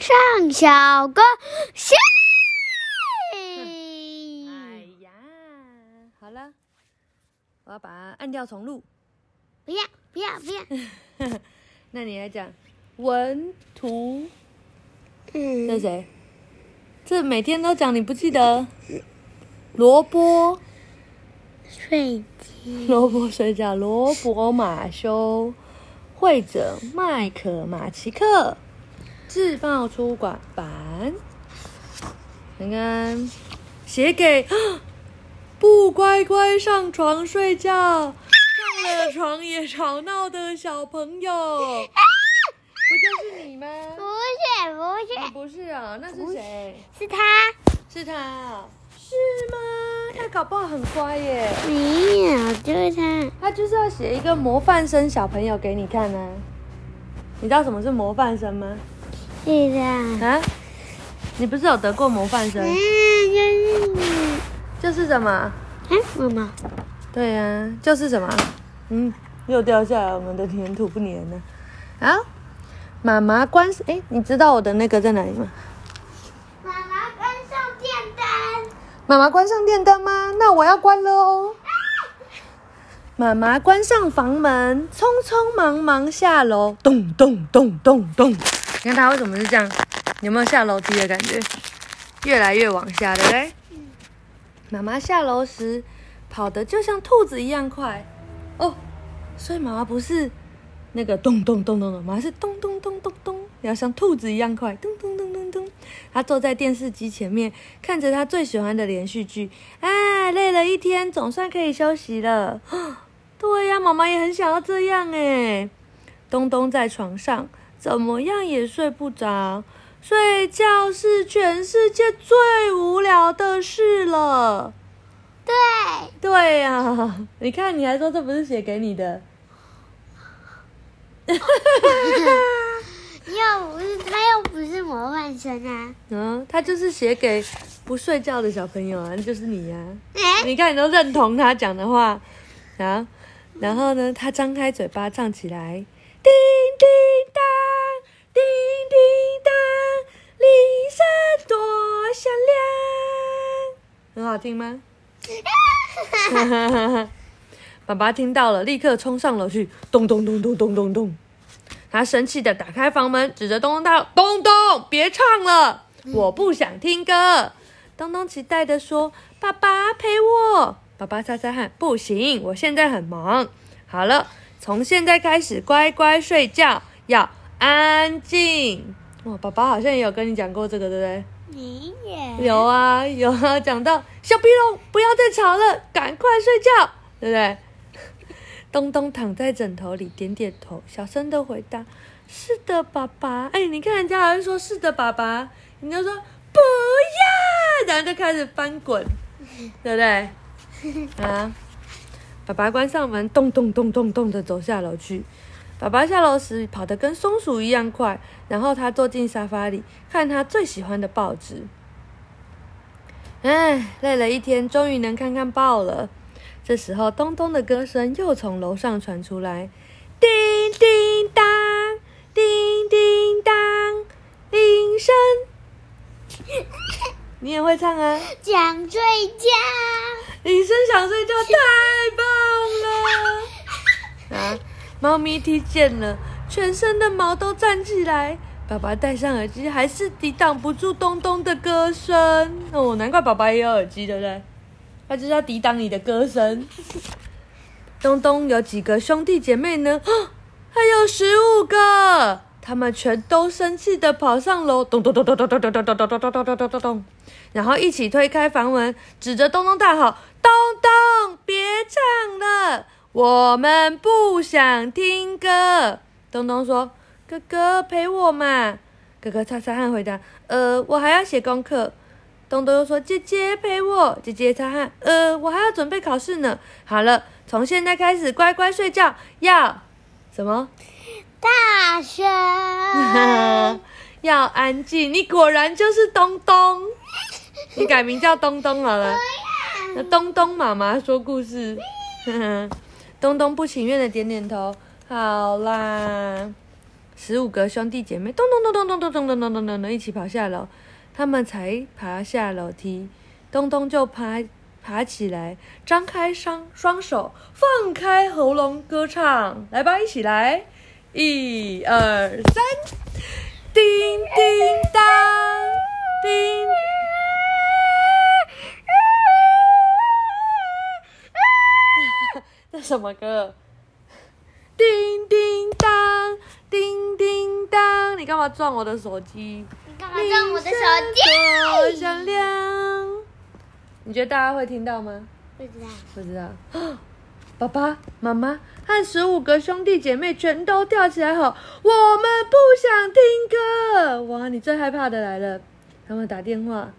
上小歌，谢。哎呀，好了，我要把它按掉重录。不要不要不要，那你来讲文图，这是嗯，谁？这每天都讲，你不记得？萝卜，睡觉，萝卜水饺，罗伯马修，会者麦克马奇克，自爆出版版。看看，写给不乖乖上床睡觉，上了床也吵闹的小朋友，不就是你吗？不是不哦是，不是啊，那是谁？是他，是他啊？是吗？他搞不好很乖耶。没有，就是他，他就是要写一个模范生小朋友给你看呢、你知道什么是模范生吗？是的，啊？你不是有得过模范生？嗯，就是你，就是什么？啊，妈妈，对呀、就是什么？嗯，又掉下来，我们的粘土不粘了。啊，妈妈关，哎，你知道我的那个在哪里吗？妈妈关上电灯，妈妈关上电灯吗？那我要关了哦。妈妈关上房门，匆匆忙忙下楼，咚咚咚咚咚。你看他为什么是这样？有没有下楼梯的感觉？越来越往下，对不对？妈妈下楼时跑得就像兔子一样快哦，所以妈妈不是那个咚咚咚咚咚，妈妈是咚咚咚咚咚，要像兔子一样快，咚咚咚咚咚。她坐在电视机前面，看着她最喜欢的连续剧，哎，累了一天，总算可以休息了。对呀、妈妈也很想要这样哎。东东在床上，怎么样也睡不着。睡觉是全世界最无聊的事了。对，对呀、你看，你还说这不是写给你的，又不是他，又不是魔幻生啊，嗯，他就是写给不睡觉的小朋友啊，就是你呀、哎，你看，你都认同他讲的话，啊，然后呢，他张开嘴巴唱起来，叮叮当，叮叮当，铃声多响亮，很好听吗？爸爸听到了，立刻冲上楼去，咚咚咚咚咚咚咚。他生气的打开房门，指着东东大吼：“东东，别唱了，我不想听歌。”东东期待的说：“爸爸陪我。”爸爸擦擦汗：“不行，我现在很忙。好了，从现在开始乖乖睡觉，要安静。”哇，爸爸好像也有跟你讲过这个，对不对？你也，有啊，有啊，讲到小皮龙不要再吵了，赶快睡觉，对不对？东东躺在枕头里，点点头，小声的回答：“是的，爸爸。”哎，你看人家还会说“是的，爸爸”，你就说“不要”，然后就开始翻滚，对不对？啊，爸爸关上门，咚咚咚咚咚的走下楼去。爸爸下楼时跑得跟松鼠一样快，然后他坐进沙发里，看他最喜欢的报纸。唉，累了一天，终于能看看报了。这时候，东东的歌声又从楼上传出来：叮叮当，叮叮当，铃声。你也会唱啊？想睡觉，铃声想睡觉，太棒猫咪听见了，全身的毛都站起来。爸爸戴上耳机，还是抵挡不住东东的歌声。哦，难怪爸爸也有耳机，对不对？他就是要抵挡你的歌声。东东有几个兄弟姐妹呢？啊还有十五个，他们全都生气的跑上楼，咚咚咚咚咚咚咚咚咚咚咚咚咚咚咚咚，然后一起推开房门，指着东东大吼：“东东，别唱了，我们不想听歌。”东东说：“哥哥陪我嘛。”哥哥擦擦汗回答：“呃，我还要写功课。”东东又说：“姐姐陪我。”姐姐擦汗：“呃，我还要准备考试呢。”好了，从现在开始乖乖睡觉，要什么？大声，要安静。你果然就是东东，你改名叫东东好了。那东东妈妈说故事，东东不情愿的点点头。好啦，十五个兄弟姐妹咚咚咚咚咚咚咚咚咚咚咚一起跑下楼。他们才爬下楼梯，东东就爬爬起来，张开双双手，放开喉咙歌唱。来吧，一起来，一二三，叮叮当，叮。这什么歌？叮叮当，叮叮当，你干嘛撞我的手机？你干嘛撞我的手多机？响亮！你觉得大家会听到吗？不知道。不知道。爸爸妈妈和十五个兄弟姐妹全都跳起来吼：“我们不想听歌！”哇，你最害怕的来了！他们打电话，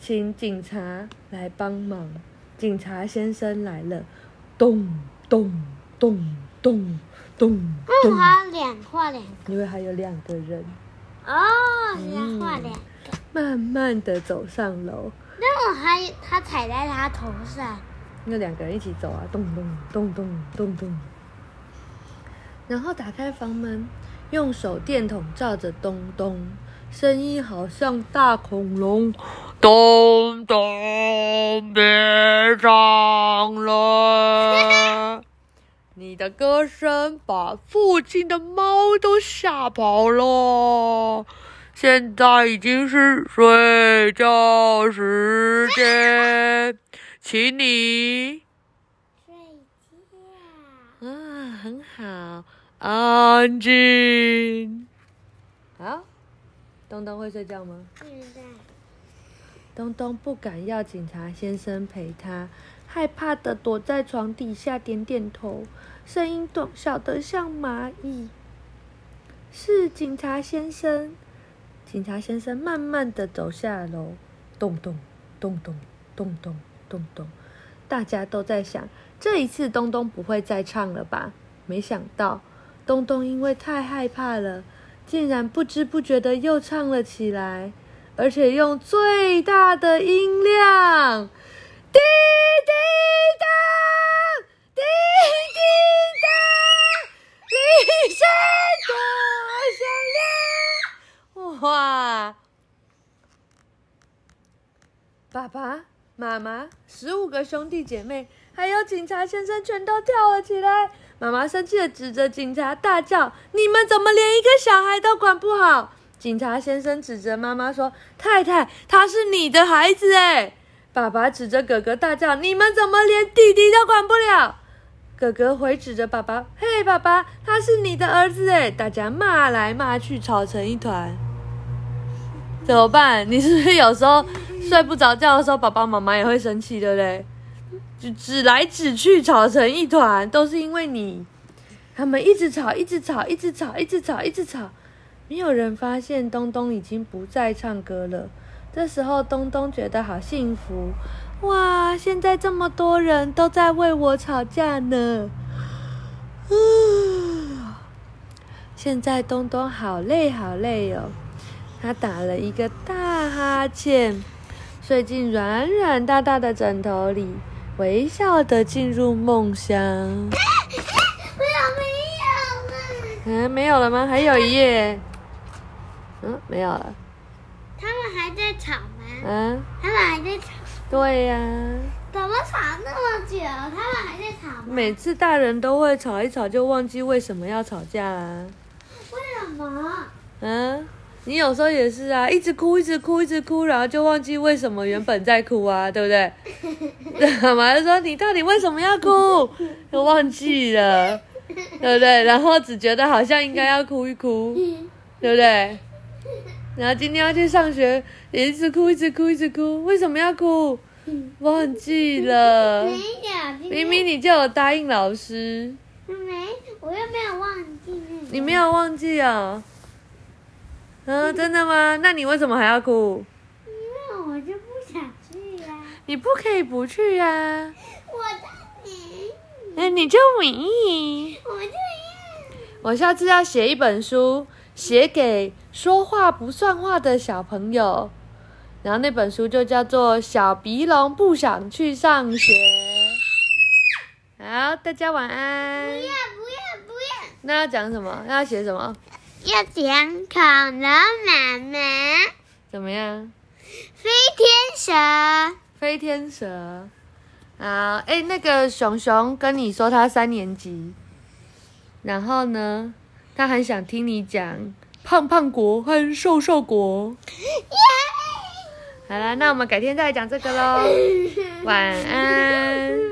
请警察来帮忙。警察先生来了，咚咚咚咚咚还有两画两个。因为还有两个人哦，两画两个。慢慢的走上楼。那我还他踩在他头上。那两个人一起走啊，咚咚咚咚咚咚。然后打开房门，用手电筒照着东东，声音好像大恐龙。咚咚，别唱了！你的歌声把附近的猫都吓跑了。现在已经是睡觉时间，请你睡觉。啊，很好，安静。好，东东会睡觉吗？现在东东不敢要警察先生陪他，害怕的躲在床底下点点头，声音短小得像蚂蚁。是警察先生。警察先生慢慢的走下楼，咚咚咚咚咚咚咚咚。大家都在想，这一次东东不会再唱了吧？没想到，东东因为太害怕了，竟然不知不觉的又唱了起来，而且用最大的音量，滴滴答，滴滴答，铃声多响亮！哇！爸爸妈妈、十五个兄弟姐妹，还有警察先生，全都跳了起来。妈妈生气的指着警察大叫：“你们怎么连一个小孩都管不好？”警察先生指着妈妈说：“太太，他是你的孩子哎！”爸爸指着哥哥大叫：“你们怎么连弟弟都管不了？”哥哥回指着爸爸：“嘿，爸爸，他是你的儿子哎！”大家骂来骂去，吵成一团。怎么办？你是不是有时候睡不着觉的时候，爸爸妈妈也会生气，的嘞？就指来指去，吵成一团，都是因为你。他们一直吵，一直吵，一直吵，一直吵，一直吵。没有人发现东东已经不再唱歌了。这时候，东东觉得好幸福，哇！现在这么多人都在为我吵架呢。啊！现在东东好累，好累哦。他打了一个大哈欠，睡进软软大大的枕头里，微笑的进入梦乡。我有没有了？嗯，没有了吗？还有一页。嗯，没有了。他们还在吵吗？嗯，他们还在吵，对呀、怎么吵那么久？他们还在吵吗？每次大人都会吵一吵，就忘记为什么要吵架啦。为什么？嗯，你有时候也是啊，一直哭，一直哭，一直哭，然后就忘记为什么原本在哭啊，对不对？妈妈就说你到底为什么要哭？又忘记了，对不对？然后只觉得好像应该要哭一哭，对不对？然后今天要去上学，也一直哭，一直哭，一直哭，为什么要哭？忘记了没。有，明明你就有答应老师，没，我又没有忘记。你没有忘记哦。嗯，真的吗？那你为什么还要哭？因为我就不想去呀、你不可以不去呀、我的你，哎，你就明。我就要。我下次要写一本书，写给说话不算话的小朋友，然后那本书就叫做《小鼻龙不想去上学》。好，大家晚安不。要不要不要！那要讲什么？那要写什么？要讲恐龙妈妈、怎么样？飞天蛇。飞天蛇。啊，哎，那个熊熊跟你说他三年级，然后呢，他很想听你讲胖胖国和瘦瘦国。好了，那我们改天再来讲这个喽。晚安。